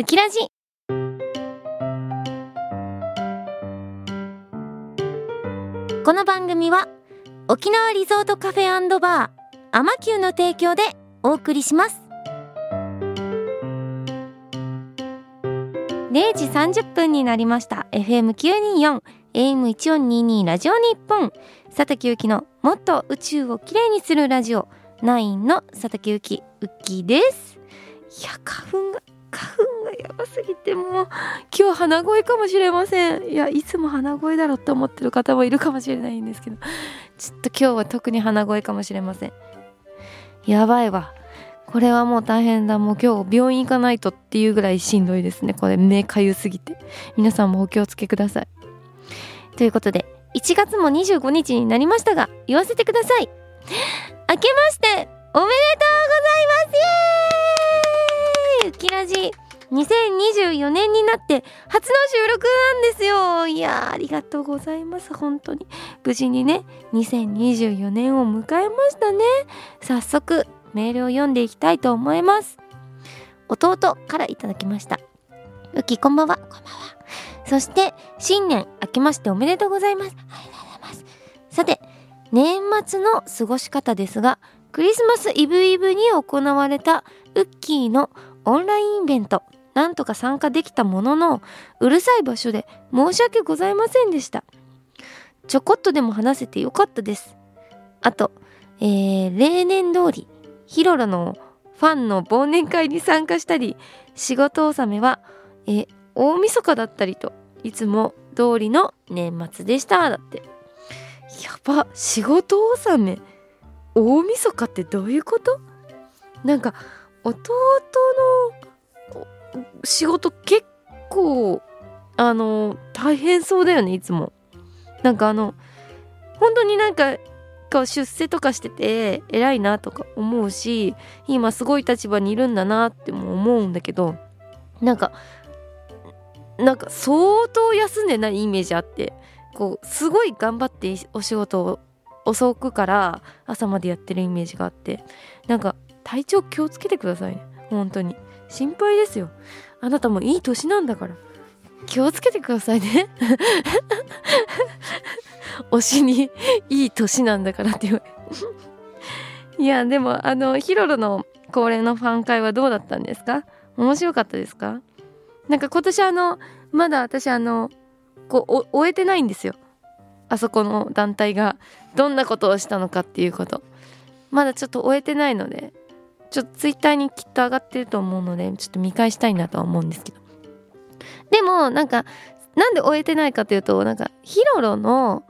ウキラジこの番組は沖縄リゾートカフェバーアマキューの提供でお送りします。0時30分になりました。FM924 AM1422 ラジオ日本佐竹ゆきのもっと宇宙をきれいにするラジオ。9の佐竹ゆきうきです。いや花粉が花粉がやばすぎてもう今日鼻声かもしれません。いやいつも鼻声だろって思ってる方もいるかもしれないんですけど。ちょっと今日は特に鼻声かもしれません。やばいわ。これはもう大変だ。もう今日病院行かないとっていうぐらいしんどいですね。これ目かゆすぎて。皆さんもお気をつけください。ということで1月も25日になりましたが言わせてください。明けましておめでとうございます。イエーイ。キラジ。2024年になって初の収録なんですよ。いやありがとうございます。本当に。無事にね2024年を迎えましたね。早速メールを読んでいきたいと思います。弟からいただきました。ウキこんばんは。こんばんは。そして新年明けましておめでとうございます。ありがとうございます。さて年末の過ごし方ですがクリスマスイブイブに行われたウッキーのオンラインイベント。なんとか参加できたもののうるさい場所で申し訳ございませんでした。ちょこっとでも話せてよかったです。あと、えー、例年通りヒロロのファンの忘年会に参加したり仕事納めは、え大晦日だったりといつも通りの年末でした。だって。やば仕事納め大晦日ってどういうこと？なんか弟の仕事結構あの大変そうだよねいつも。なんかあの本当になんかこう出世とかしてて偉いなとか思うし今すごい立場にいるんだなっても思うんだけどなんかなんか相当休んでないイメージあってこうすごい頑張ってお仕事を遅くから朝までやってるイメージがあってなんか体調気をつけてくださいね本当に。心配ですよ。あなたもいい年なんだから。気をつけてくださいね。推しにいい年なんだからって言われいやでもあのヒロロの恒例のファン会はどうだったんですか？面白かったですか？なんか今年あのまだ私あのこう終えてないんですよ。あそこの団体がどんなことをしたのかっていうこと。まだちょっと終えてないので。ちょっとツイッターにきっと上がってると思うのでちょっと見返したいなとは思うんですけど。でもなんかなんで終えてないかというとなんかヒロロの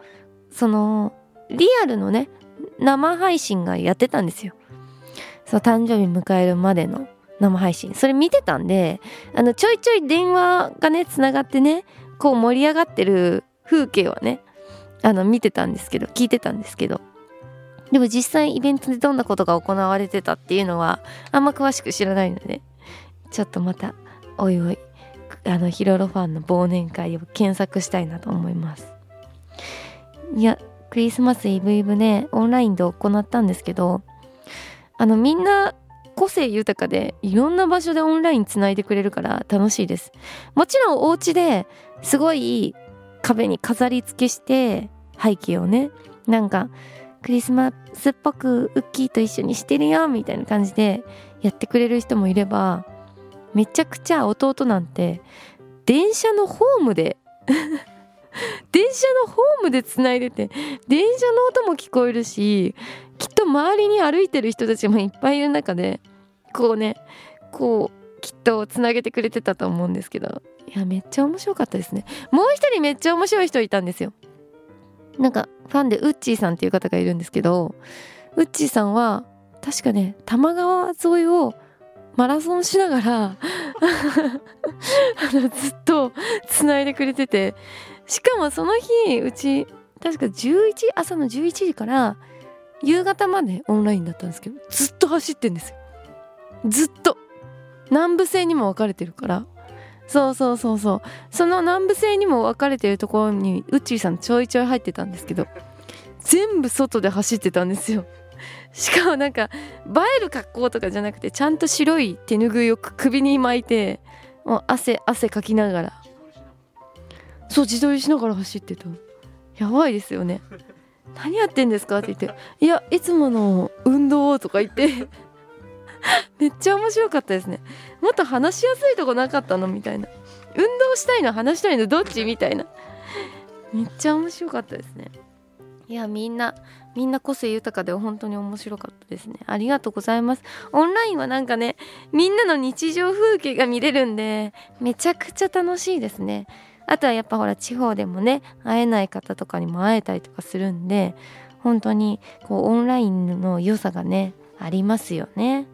そのリアルのね生配信がやってたんですよ。そう誕生日迎えるまでの生配信。それ見てたんであのちょいちょい電話がねつながってねこう盛り上がってる風景はねあの見てたんですけど聞いてたんですけど。でも実際イベントでどんなことが行われてたっていうのはあんま詳しく知らないのでちょっとまたおいおいあのヒロロファンの忘年会を検索したいなと思います。いやクリスマスイブイブねオンラインで行ったんですけどあのみんな個性豊かでいろんな場所でオンラインつないでくれるから楽しいです。もちろんお家ですごい壁に飾り付けして背景をねなんかクリスマスっぽくウッキーと一緒にしてるよみたいな感じでやってくれる人もいればめちゃくちゃ弟なんて電車のホームで 電車のホームでつないでて電車の音も聞こえるしきっと周りに歩いてる人たちもいっぱいいる中でこうねこうきっとつなげてくれてたと思うんですけど。いやめっちゃ面白かったですね。もう一人めっちゃ面白い人いたんですよ。なんかファンでウッチーさんっていう方がいるんですけどウッチーさんは確かね多摩川沿いをマラソンしながら あのずっとつないでくれててしかもその日うち確か11朝の11時から夕方までオンラインだったんですけどずっと走ってんですよ。ずっと。南部線にも分かれてるからそうそうそうそう。その南部線にも分かれてるところにウッチーさんちょいちょい入ってたんですけど全部外で走ってたんですよ。しかもなんか映える格好とかじゃなくてちゃんと白い手ぬぐいを首に巻いてもう汗汗かきながら。そう自撮りしながら走ってた。やばいですよね。何やってんですかって言っていやいつもの運動とか言って。めっちゃ面白かったですね。もっと話しやすいとこなかったの？みたいな。運動したいの？話したいの？どっち？みたいな。めっちゃ面白かったですね。いやみんなみんな個性豊かで本当に面白かったですね。ありがとうございます。オンラインはなんかねみんなの日常風景が見れるんでめちゃくちゃ楽しいですね。あとはやっぱほら地方でもね会えない方とかにも会えたりとかするんで本当にこうオンラインの良さがねありますよね。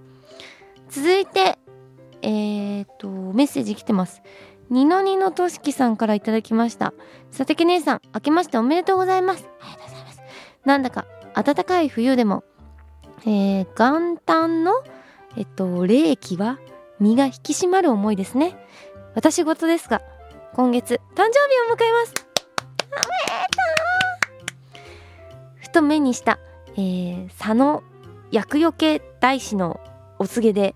続いてえー、っとメッセージ来てます。ニノニノとしきさんからいただきました。佐竹姉さん明けましておめでとうございます。ありがとうございます。なんだか暖かい冬でもえー、元旦のえっと冷気は身が引き締まる思いですね。私事ですが今月誕生日を迎えます。おめでとう。ふと目にした、えー、佐野厄除け大師のお告げで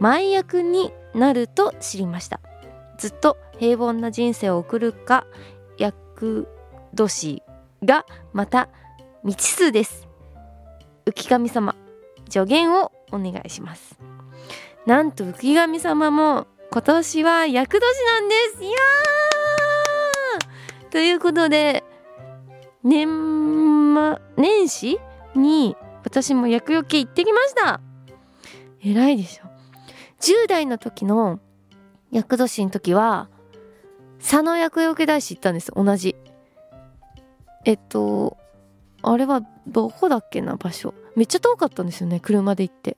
前役になると知りました。ずっと平凡な人生を送るか厄年がまた未知数です。浮神様助言をお願いします。なんと浮神様も今年は厄年なんです。いやということで年末年始に私も厄除け行ってきました。偉いでしょ？10代の時の厄年の時は佐野厄除け大師行ったんです同じ。えっとあれはどこだっけな場所。めっちゃ遠かったんですよね車で行って。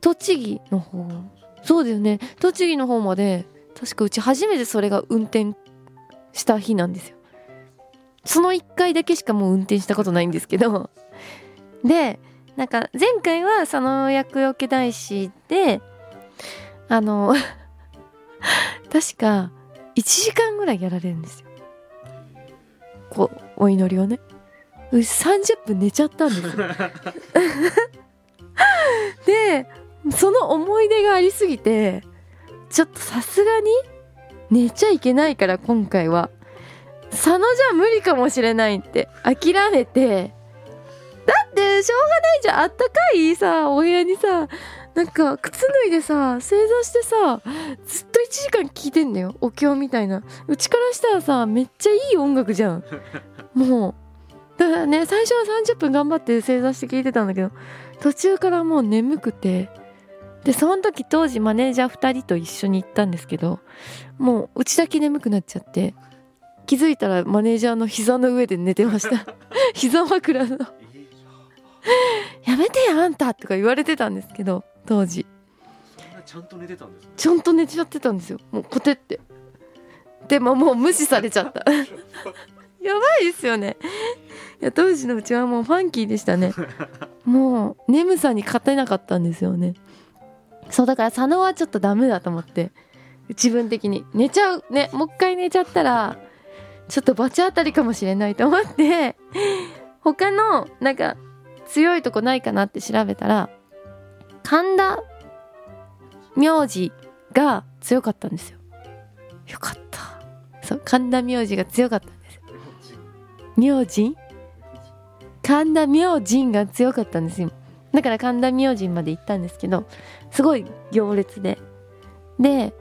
栃木の方。そうだよね。栃木の方まで確かうち初めてそれが運転した日なんですよ。その1回だけしかもう運転したことないんですけど。でなんか前回はその厄除け大師であの 確か1時間ぐらいやられるんですよ。こうお祈りをね。30分寝ちゃったんですよ。でその思い出がありすぎてちょっとさすがに寝ちゃいけないから今回は。佐野じゃ無理かもしれないって諦めて。だってしょうがないじゃん。あったかいさお部屋にさなんか靴脱いでさ正座してさずっと1時間聴いてんだよ。お経みたいな。うちからしたらさめっちゃいい音楽じゃん。もう。だからね最初は30分頑張って正座して聴いてたんだけど途中からもう眠くて。でその時当時マネージャー2人と一緒に行ったんですけどもううちだけ眠くなっちゃって気づいたらマネージャーの膝の上で寝てました。膝枕の。やめてやあんたとか言われてたんですけど当時。ちゃんと寝てたんです、ちゃんと寝ちゃってたんですよ。もうコテって。でももう無視されちゃった。やばいですよね。いや当時のうちはもうファンキーでしたね。もう眠さに勝てなかったんですよね。そうだから佐野はちょっとダメだと思って。自分的に。寝ちゃう。ねもう一回寝ちゃったらちょっと罰当たりかもしれないと思って。他のなんか強いとこないかなって調べたら神田名字が強かったんですよ。よかった。そう神田名字が強かったんです。名字？神田明神が強かったんですよ。だから神田明神まで行ったんですけどすごい行列で。で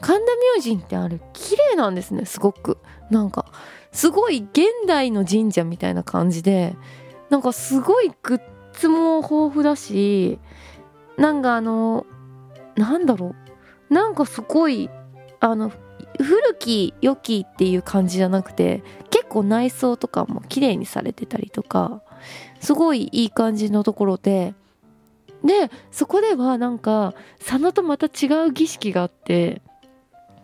神田明神ってあれ綺麗なんですねすごく。なんかすごい現代の神社みたいな感じでなんかすごいグッズも豊富だしなんかあのなんだろう。なんかすごいあの古き良きっていう感じじゃなくて結構内装とかも綺麗にされてたりとかすごいいい感じのところででそこではなんか佐野とまた違う儀式があって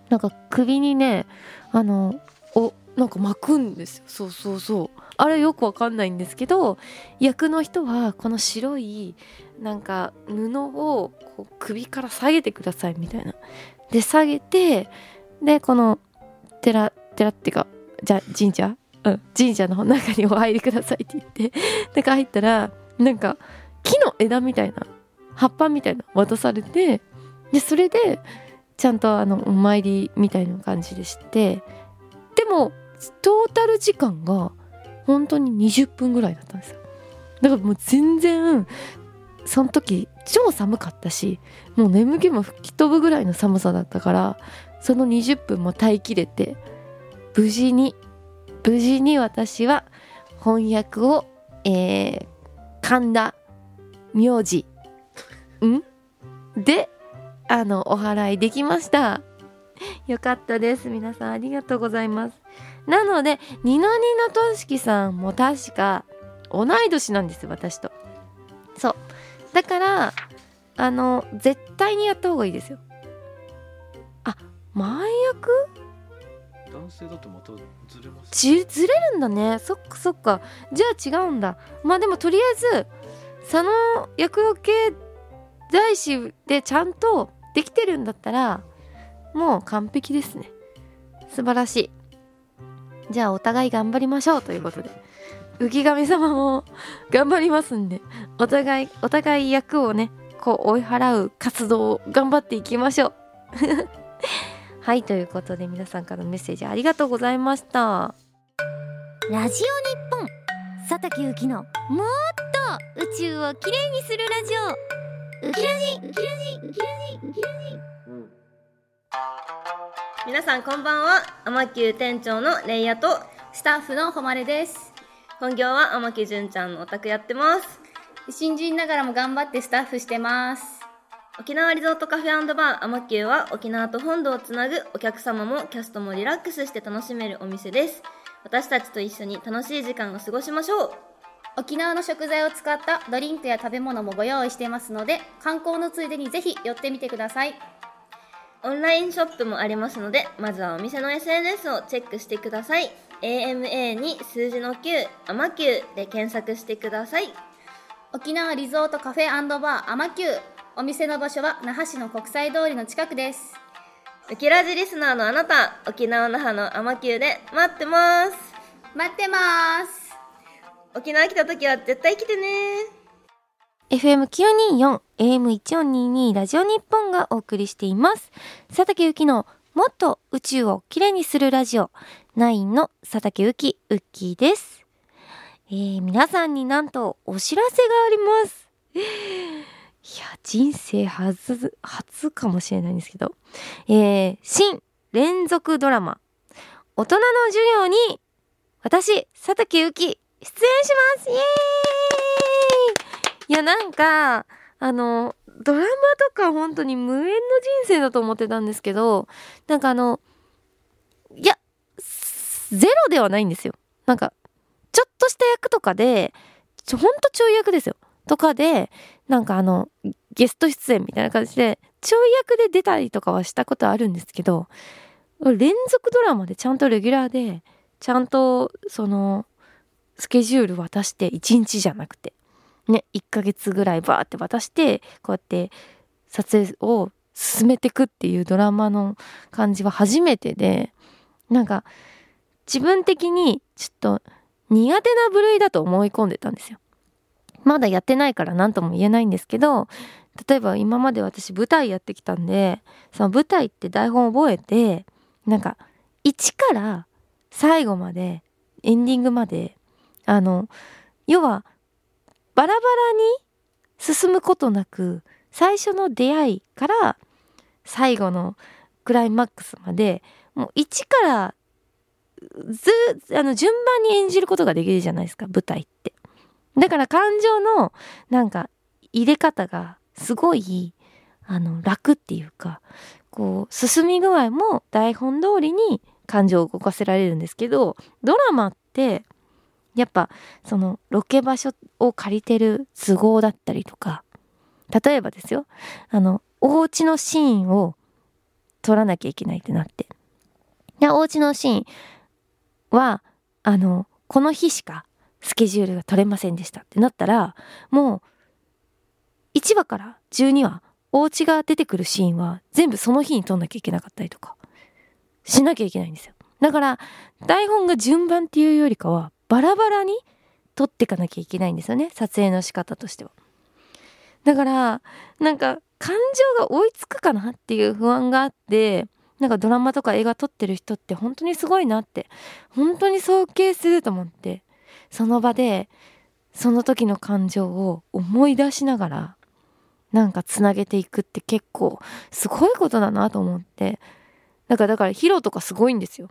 なんか首にねあのおなんか巻くんですよ。そうそうそう。あれよくわかんないんですけど役の人はこの白いなんか布をこう首から下げてくださいみたいな。で下げてでこの寺寺っていうかじゃ神社？うん神社の中にお入りくださいって言って 中入ったらなんか木の枝みたいな葉っぱみたいな渡されてでそれでちゃんとあのお参りみたいな感じでしてでもトータル時間が本当に20分ぐらいだったんですよ。だからもう全然その時超寒かったしもう眠気も吹き飛ぶぐらいの寒さだったからその20分も耐えきれて無事に無事に私は翻訳を、えー、神田名字ん？であのお祓いできました。よかったです。皆さんありがとうございます。なのでニノニノトシキさんも確か同い年なんです私と。そう。だからあの絶対にやった方がいいですよ。あ前役？男性だとまたずれますちずれるんだね。そっかそっか。じゃあ違うんだ。まあでもとりあえず佐野厄除け大師でちゃんとできてるんだったらもう完璧ですね。素晴らしいじゃあお互い頑張りましょうということで。浮神様も頑張りますんで。お互いお互い役をねこう追い払う活動を頑張っていきましょう。はいということで皆さんからのメッセージありがとうございました。ラジオ日本。佐竹ゆきのもっと宇宙をきれいにするラジオ。ウキラジウキラジウキラジウキラジ皆さんこんばんは。アマキュー店長のレイヤとスタッフの誉れです。本業は天木純ちゃんのオタクやってます。新人ながらも頑張ってスタッフしてます。沖縄リゾートカフェバーアマキューは沖縄と本土をつなぐお客様もキャストもリラックスして楽しめるお店です。私たちと一緒に楽しい時間を過ごしましょう。沖縄の食材を使ったドリンクや食べ物もご用意していますので観光のついでにぜひ寄ってみてくださいオンラインショップもありますのでまずはお店の SNS をチェックしてください。AMA に数字の9アマキューで検索してください。沖縄リゾートカフェバーアマキュー。お店の場所は那覇市の国際通りの近くです。ウキラジリスナーのあなた沖縄那覇のアマキューで待ってます。待ってます。沖縄来た時は絶対来てね FM924 AM1422 ラジオ日本がお送りしています。佐竹ゆきのもっと宇宙をきれいにするラジオ。9の佐竹ゆきウッキーです。えー、皆さんになんとお知らせがあります。いや人生初初かもしれないんですけど。えー、新連続ドラマ。大人の授業に私佐竹ゆき出演します。イエーイいやなんかあのドラマとか本当に無縁の人生だと思ってたんですけどなんかあのいやゼロではないんですよ。なんかちょっとした役とかでちょほんとちょい役ですよ。とかでなんかあのゲスト出演みたいな感じでちょい役で出たりとかはしたことあるんですけど連続ドラマでちゃんとレギュラーでちゃんとそのスケジュール渡して1日じゃなくて。ね1ヶ月ぐらいバーって渡してこうやって撮影を進めてくっていうドラマの感じは初めてでなんか自分的にちょっと苦手な部類だと思い込んでたんですよ。まだやってないから何とも言えないんですけど例えば今まで私舞台やってきたんでその舞台って台本覚えてなんか1から最後までエンディングまであの要はバラバラに進むことなく最初の出会いから最後のクライマックスまでもう1からずあの順番に演じることができるじゃないですか舞台って。だから感情のなんか入れ方がすごいあの楽っていうかこう進み具合も台本通りに感情を動かせられるんですけどドラマってやっぱそのロケ場所を借りてる都合だったりとか例えばですよあのお家のシーンを撮らなきゃいけないってなって。でお家のシーンはあのこの日しかスケジュールが取れませんでしたってなったらもう1話から12話お家が出てくるシーンは全部その日に撮んなきゃいけなかったりとかしなきゃいけないんですよ。だから台本が順番っていうよりかはバラバラに撮ってかなきゃいけないんですよね撮影の仕方としては。だからなんか感情が追いつくかなっていう不安があってなんかドラマとか映画撮ってる人って本当にすごいなって本当に尊敬すると思ってその場でその時の感情を思い出しながらなんかつなげていくって結構すごいことだなと思って。だからだからヒロとかすごいんですよ。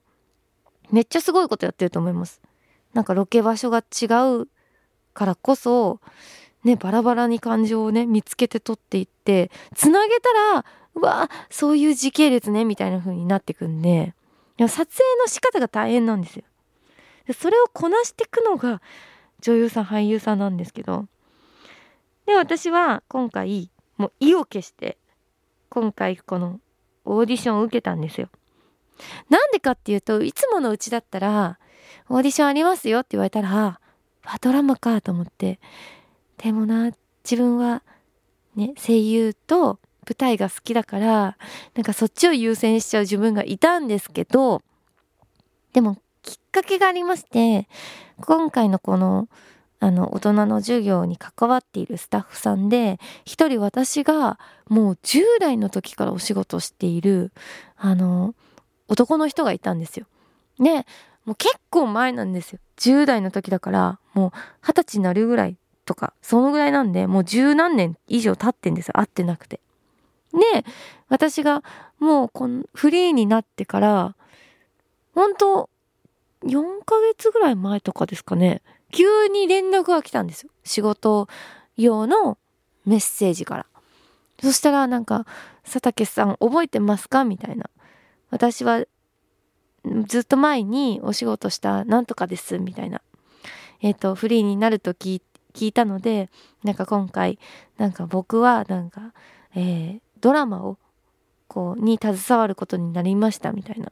めっちゃすごいことやってると思います。なんかロケ場所が違うからこそねバラバラに感情をね見つけて撮っていってつなげたらうわそういう時系列ねみたいな風になってくんででも撮影の仕方が大変なんですよ。それをこなしていくのが女優さん俳優さんなんですけどで私は今回もう意を決して今回このオーディションを受けたんですよ。なんでかっていうといつものうちだったらオーディションありますよって言われたらあドラマかと思ってでもな自分はね声優と舞台が好きだからなんかそっちを優先しちゃう自分がいたんですけどでもきっかけがありまして今回のこのあの大人の授業に関わっているスタッフさんで一人私がもう10代の時からお仕事しているあの男の人がいたんですよ。でもう結構前なんですよ。10代の時だからもう二十歳になるぐらいとかそのぐらいなんでもう十何年以上経ってんですよ会ってなくて。で私がもうこのフリーになってから本当4ヶ月ぐらい前とかですかね急に連絡が来たんですよ仕事用のメッセージからそしたらなんか「佐竹さん覚えてますか?」みたいな私はずっと前にお仕事したなんとかですみたいなえっ、ー、とフリーになると聞いたのでなんか今回なんか僕はなんか、えー、ドラマをこうに携わることになりましたみたいな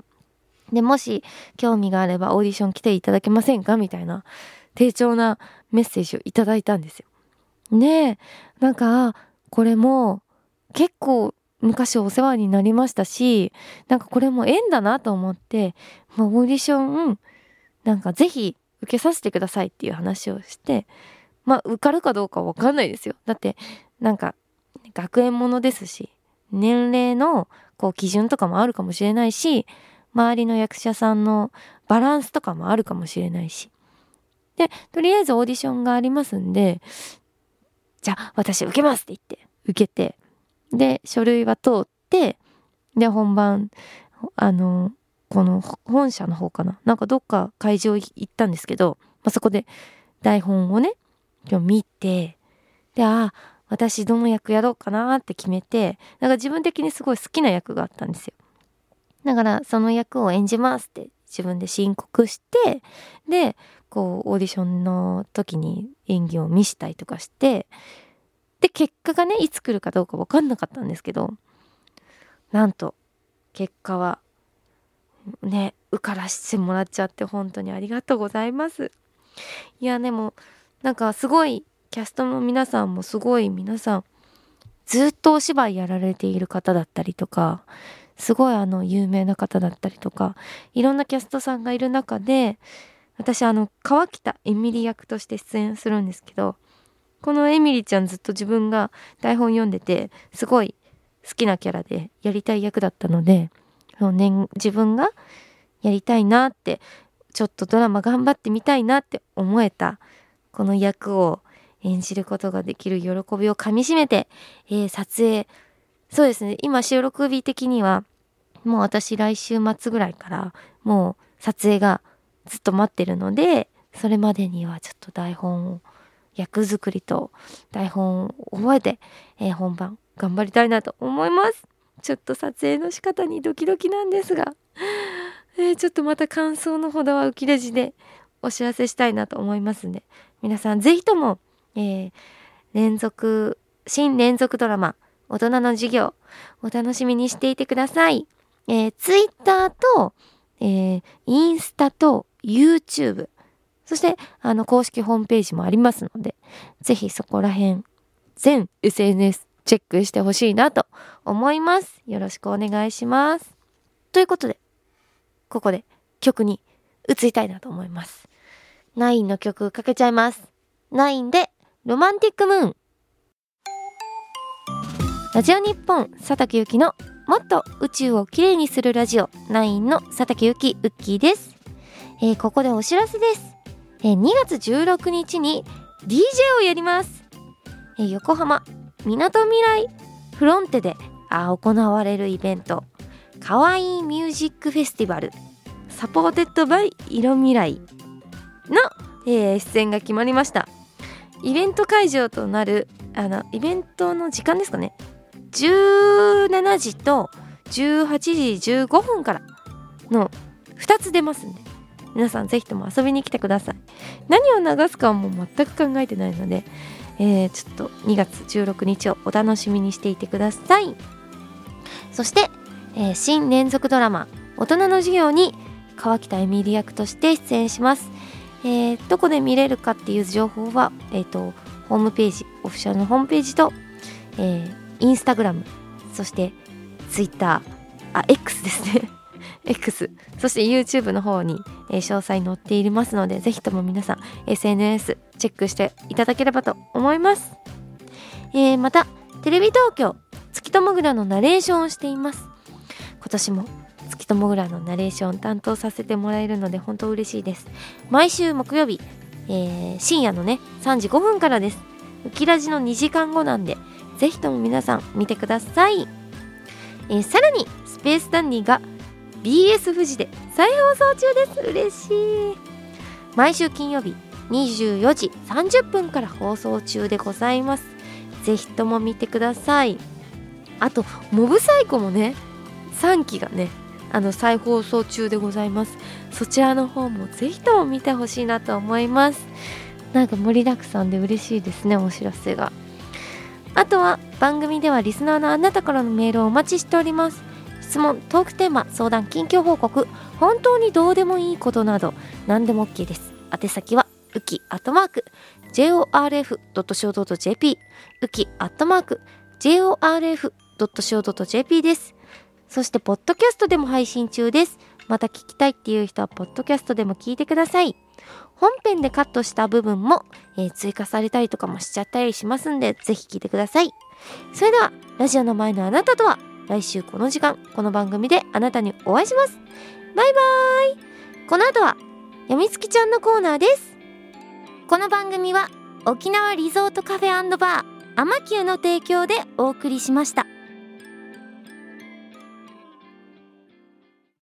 でもし興味があればオーディション来ていただけませんかみたいな丁重なメッセージをいただいたんですよ。でなんかこれも結構昔お世話になりましたしなんかこれも縁だなと思って、まあ、オーディションなんかぜひ受けさせてくださいっていう話をしてまあ受かるかどうかわかんないですよ。だってなんか学園ものですし年齢のこう基準とかもあるかもしれないし周りの役者さんのバランスとかもあるかもしれないし。でとりあえずオーディションがありますんでじゃあ私受けますって言って受けてで、書類は通って、で、本番、あの、この本社の方かな。なんかどっか会場行ったんですけど、まあ、そこで台本をね、今日見て、で、ああ、私どの役やろうかなって決めて、なんか自分的にすごい好きな役があったんですよ。だからその役を演じますって自分で申告して、で、こうオーディションの時に演技を見したりとかして、で、結果がね、いつ来るかどうか分かんなかったんですけど、なんと、結果は、ね、受からしてもらっちゃって本当にありがとうございます。いや、でも、なんかすごい、キャストの皆さんもすごい皆さん、ずっとお芝居やられている方だったりとか、すごいあの有名な方だったりとか、いろんなキャストさんがいる中で、私あの川北エミリ役として出演するんですけど、このエミリちゃんずっと自分が台本読んでてすごい好きなキャラでやりたい役だったのでその、ね、自分がやりたいなってちょっとドラマ頑張ってみたいなって思えたこの役を演じることができる喜びをかみしめて、えー、撮影。そうですね。今収録日的にはもう私来週末ぐらいからもう撮影がずっと待ってるのでそれまでにはちょっと台本を役作りと台本を覚えて、えー、本番頑張りたいなと思います。ちょっと撮影の仕方にドキドキなんですが、えー、ちょっとまた感想のほどは浮きレジでお知らせしたいなと思いますんで皆さん是非とも、えー、連続新連続ドラマ大人の授業お楽しみにしていてください、えー、Twitter と、えー、インスタと YouTube そして、あの、公式ホームページもありますので、ぜひそこら辺、全 SNS チェックしてほしいなと思います。よろしくお願いします。ということで、ここで曲に移りたいなと思います。ナインの曲かけちゃいます。ナインで、ロマンティックムーン。ラジオ日本佐竹ゆきのもっと宇宙をきれいにするラジオ9の佐竹ゆきウッキーです、えーここでお知らせです、え2月16日に DJ をやります、え横浜みなとみらいフロンテであ行われるイベント。かわいいミュージックフェスティバル。 supported by 色未来。の、えー出演が決まりました。イベント会場となるあのイベントの時間ですかね。17時と18時15分からの2つ出ますんで。皆さんぜひとも遊びに来てください。何を流すかはもう全く考えてないので、えーちょっと2月16日をお楽しみにしていてください。そして、えー新連続ドラマ「大人の授業」に川北エミリ役として出演します、えーどこで見れるかっていう情報は、えー、とホームページオフィシャルのホームページと、えーインスタグラムそしてツイッターあ X ですね。X そして YouTube の方に、えー詳細載っていますのでぜひとも皆さん SNS チェックしていただければと思います、えーまたテレビ東京月ともぐらのナレーションをしています。今年も月ともぐらのナレーション担当させてもらえるので本当嬉しいです。毎週木曜日、えー深夜のね3時5分からです。ウキラジの2時間後なんでぜひとも皆さん見てください、えーさらにスペースダンディが BS 富士で再放送中です。嬉しい。毎週金曜日24時30分から放送中でございます。ぜひとも見てください。あとモブサイコもね3期がねあの再放送中でございます。そちらの方もぜひとも見てほしいなと思います。なんか盛りだくさんで嬉しいですねお知らせが。あとは番組ではリスナーのあなたからのメールをお待ちしております。質問トークテーマ相談近況報告本当にどうでもいいことなど何でも OK です。宛先はウキアットマーク jorf.co.jp ウキアットマーク jorf.co.jp です。そしてポッドキャストでも配信中です。また聞きたいっていう人はポッドキャストでも聞いてください。本編でカットした部分も、えー追加されたりとかもしちゃったりしますんでぜひ聞いてください。それではラジオの前のあなたとは来週この時間この番組であなたにお会いします。バイバーイ。この後はやみつきちゃんのコーナーです。この番組は沖縄リゾートカフェバーアマキューの提供でお送りしました。